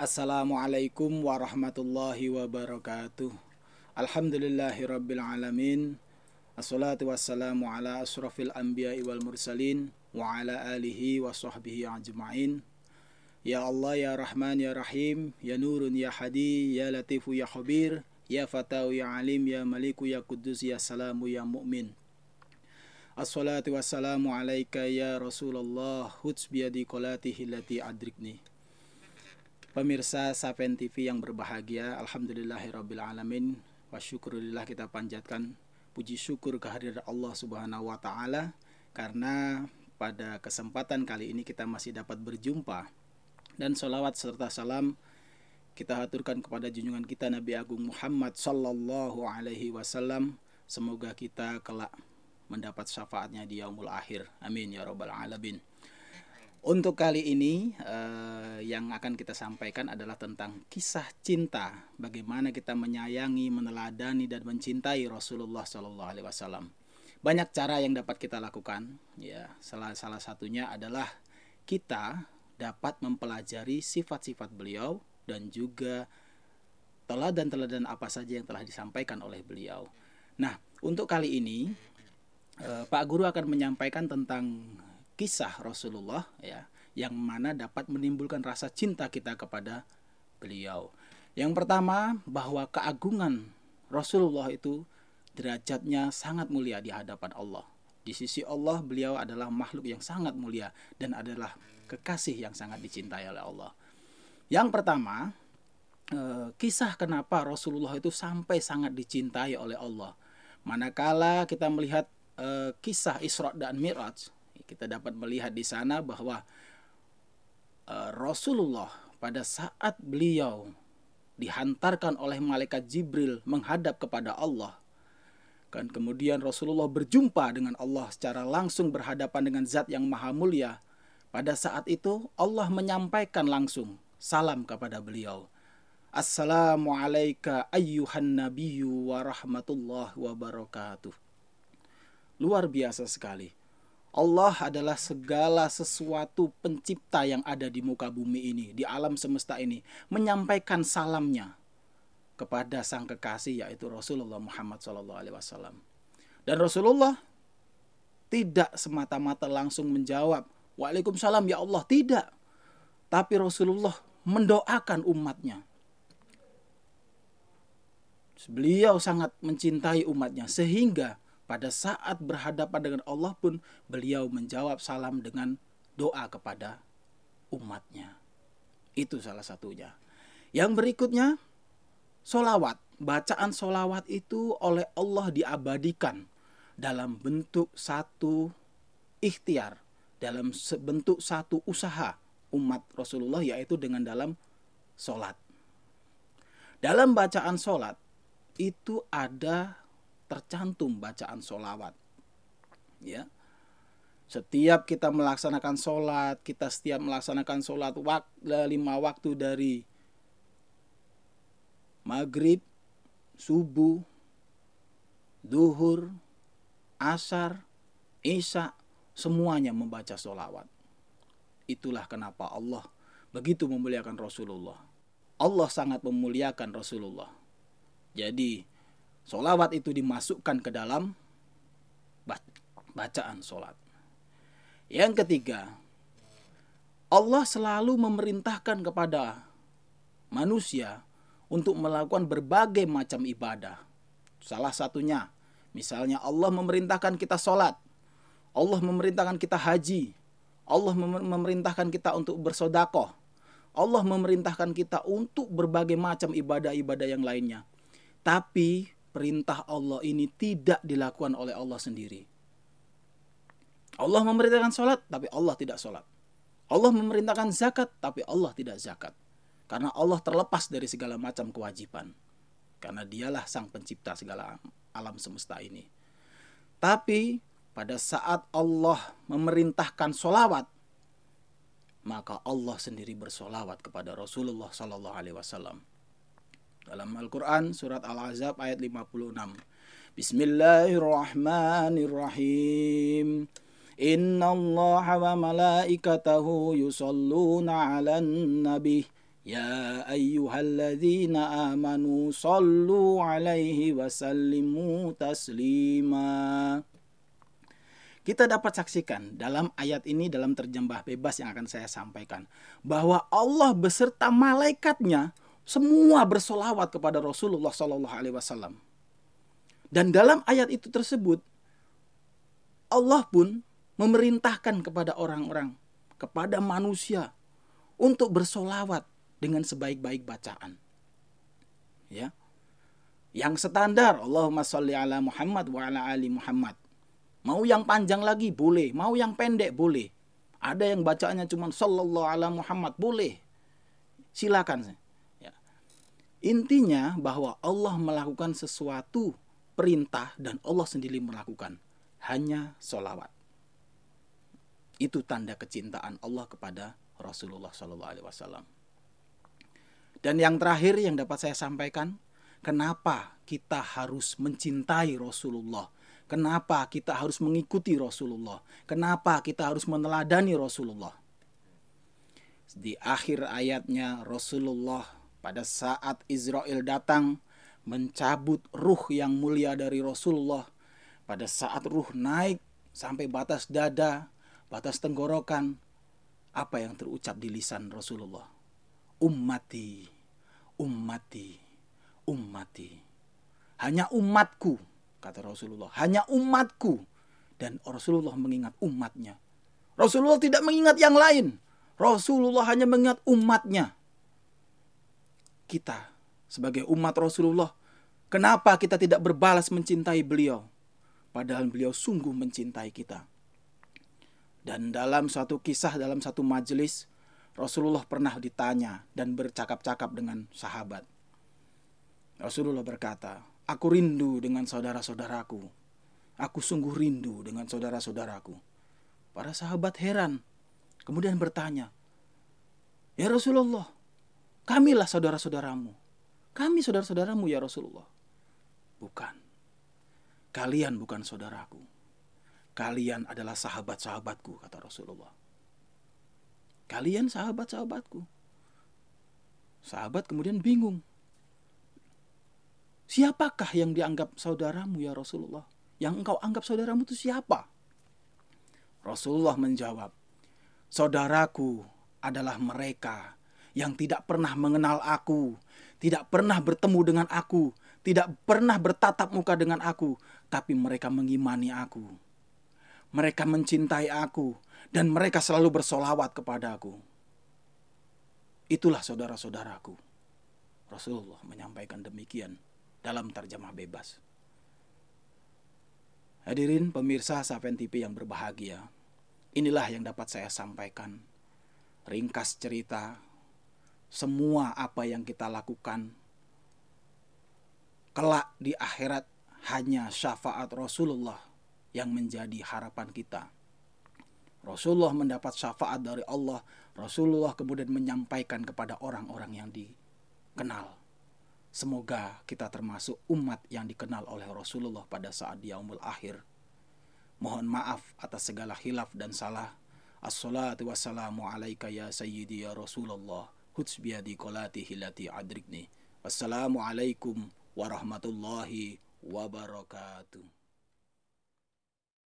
Assalamualaikum warahmatullahi wabarakatuh. Alhamdulillahi rabbil alamin. Assalatu wassalamu ala asrafil anbiya wal mursalin wa ala alihi wa sahbihi ajma'in. Ya Allah ya Rahman ya Rahim, ya Nurun ya Hadi, ya Latifu ya Khabir, ya Fatahu ya Alim, ya Maliku ya Kudus, ya Salamu ya Mu'min. Assalatu wassalamu alaika ya Rasulullah, huts biyadi kolatihi lati adrikni. Pemirsa Sapen TV yang berbahagia, Alhamdulillahirrabbilalamin Wa syukurillah kita panjatkan puji syukur kehadiran Allah subhanahu wa ta'ala Karena pada kesempatan kali ini kita masih dapat berjumpa Dan sholawat serta salam kita haturkan kepada junjungan kita Nabi Agung Muhammad Sallallahu Alaihi Wasallam. Semoga kita kelak mendapat syafaatnya di yaumul akhir. Amin ya rabbal alamin untuk kali ini uh, yang akan kita sampaikan adalah tentang kisah cinta, bagaimana kita menyayangi, meneladani dan mencintai Rasulullah Shallallahu Alaihi Wasallam. Banyak cara yang dapat kita lakukan, ya salah salah satunya adalah kita dapat mempelajari sifat-sifat beliau dan juga teladan-teladan apa saja yang telah disampaikan oleh beliau. Nah, untuk kali ini uh, Pak Guru akan menyampaikan tentang kisah Rasulullah ya yang mana dapat menimbulkan rasa cinta kita kepada beliau. Yang pertama bahwa keagungan Rasulullah itu derajatnya sangat mulia di hadapan Allah. Di sisi Allah beliau adalah makhluk yang sangat mulia dan adalah kekasih yang sangat dicintai oleh Allah. Yang pertama, eh, kisah kenapa Rasulullah itu sampai sangat dicintai oleh Allah. Manakala kita melihat eh, kisah Isra dan Mi'raj, kita dapat melihat di sana bahwa uh, Rasulullah pada saat beliau dihantarkan oleh malaikat Jibril menghadap kepada Allah kan kemudian Rasulullah berjumpa dengan Allah secara langsung berhadapan dengan zat yang maha mulia pada saat itu Allah menyampaikan langsung salam kepada beliau. Assalamualaikum ayyuhan nabiyyu wa rahmatullahi wa barakatuh. Luar biasa sekali Allah adalah segala sesuatu pencipta yang ada di muka bumi ini, di alam semesta ini, menyampaikan salamnya kepada sang kekasih yaitu Rasulullah Muhammad SAW. Dan Rasulullah tidak semata-mata langsung menjawab, Waalaikumsalam ya Allah, tidak. Tapi Rasulullah mendoakan umatnya. Beliau sangat mencintai umatnya sehingga pada saat berhadapan dengan Allah pun beliau menjawab salam dengan doa kepada umatnya. Itu salah satunya. Yang berikutnya, solawat. Bacaan solawat itu oleh Allah diabadikan dalam bentuk satu ikhtiar, dalam bentuk satu usaha umat Rasulullah yaitu dengan dalam solat. Dalam bacaan solat itu ada tercantum bacaan solawat. Ya, setiap kita melaksanakan sholat, kita setiap melaksanakan sholat wak, lima waktu dari maghrib, subuh, duhur, asar, isya, semuanya membaca sholawat. Itulah kenapa Allah begitu memuliakan Rasulullah. Allah sangat memuliakan Rasulullah. Jadi Solawat itu dimasukkan ke dalam bacaan solat. Yang ketiga, Allah selalu memerintahkan kepada manusia untuk melakukan berbagai macam ibadah. Salah satunya, misalnya Allah memerintahkan kita sholat, Allah memerintahkan kita haji, Allah memerintahkan kita untuk bersodakoh, Allah memerintahkan kita untuk berbagai macam ibadah-ibadah yang lainnya. Tapi perintah Allah ini tidak dilakukan oleh Allah sendiri. Allah memerintahkan sholat, tapi Allah tidak sholat. Allah memerintahkan zakat, tapi Allah tidak zakat. Karena Allah terlepas dari segala macam kewajiban. Karena dialah sang pencipta segala alam semesta ini. Tapi pada saat Allah memerintahkan sholawat, maka Allah sendiri bersolawat kepada Rasulullah Sallallahu Alaihi Wasallam. Dalam Al-Quran surat Al-Azab ayat 56. Bismillahirrahmanirrahim. Inna Allah wa malaikatahu yusalluna ala nabi. Ya ayyuhalladzina amanu sallu alaihi wasallimu taslima. Kita dapat saksikan dalam ayat ini dalam terjemah bebas yang akan saya sampaikan bahwa Allah beserta malaikatnya semua bersolawat kepada Rasulullah Shallallahu Alaihi Wasallam. Dan dalam ayat itu tersebut Allah pun memerintahkan kepada orang-orang, kepada manusia untuk bersolawat dengan sebaik-baik bacaan. Ya. Yang standar Allahumma sholli ala Muhammad wa ala ali Muhammad. Mau yang panjang lagi boleh, mau yang pendek boleh. Ada yang bacaannya cuma sallallahu ala Muhammad boleh. Silakan. Ya. Intinya bahwa Allah melakukan sesuatu perintah dan Allah sendiri melakukan hanya solawat. Itu tanda kecintaan Allah kepada Rasulullah Shallallahu Alaihi Wasallam. Dan yang terakhir yang dapat saya sampaikan, kenapa kita harus mencintai Rasulullah? Kenapa kita harus mengikuti Rasulullah? Kenapa kita harus meneladani Rasulullah? Di akhir ayatnya Rasulullah pada saat Israel datang mencabut ruh yang mulia dari Rasulullah. Pada saat ruh naik sampai batas dada, batas tenggorokan, apa yang terucap di lisan Rasulullah? ummati, ummati, ummati. Hanya umatku, kata Rasulullah. Hanya umatku. Dan Rasulullah mengingat umatnya. Rasulullah tidak mengingat yang lain. Rasulullah hanya mengingat umatnya. Kita sebagai umat Rasulullah, kenapa kita tidak berbalas mencintai beliau? Padahal beliau sungguh mencintai kita. Dan dalam suatu kisah, dalam satu majelis, Rasulullah pernah ditanya dan bercakap-cakap dengan sahabat. Rasulullah berkata, Aku rindu dengan saudara-saudaraku. Aku sungguh rindu dengan saudara-saudaraku. Para sahabat heran, kemudian bertanya, Ya Rasulullah, kamilah saudara-saudaramu. Kami saudara-saudaramu ya Rasulullah. Bukan. Kalian bukan saudaraku. Kalian adalah sahabat-sahabatku, kata Rasulullah. Kalian sahabat-sahabatku. Sahabat kemudian bingung. Siapakah yang dianggap saudaramu ya Rasulullah? Yang engkau anggap saudaramu itu siapa? Rasulullah menjawab, Saudaraku adalah mereka yang tidak pernah mengenal aku, tidak pernah bertemu dengan aku, tidak pernah bertatap muka dengan aku, tapi mereka mengimani aku. Mereka mencintai aku, dan mereka selalu bersolawat kepadaku. Itulah saudara-saudaraku. Rasulullah menyampaikan demikian dalam terjemah bebas. Hadirin pemirsa Safen TV yang berbahagia, inilah yang dapat saya sampaikan. Ringkas cerita, semua apa yang kita lakukan kelak di akhirat hanya syafaat Rasulullah yang menjadi harapan kita Rasulullah mendapat syafaat dari Allah. Rasulullah kemudian menyampaikan kepada orang-orang yang dikenal. Semoga kita termasuk umat yang dikenal oleh Rasulullah pada saat yaumul akhir. Mohon maaf atas segala hilaf dan salah. Assalatu wassalamu alaika ya sayyidi ya Rasulullah. Huts biadi kolati hilati adrikni. Wassalamualaikum warahmatullahi wabarakatuh.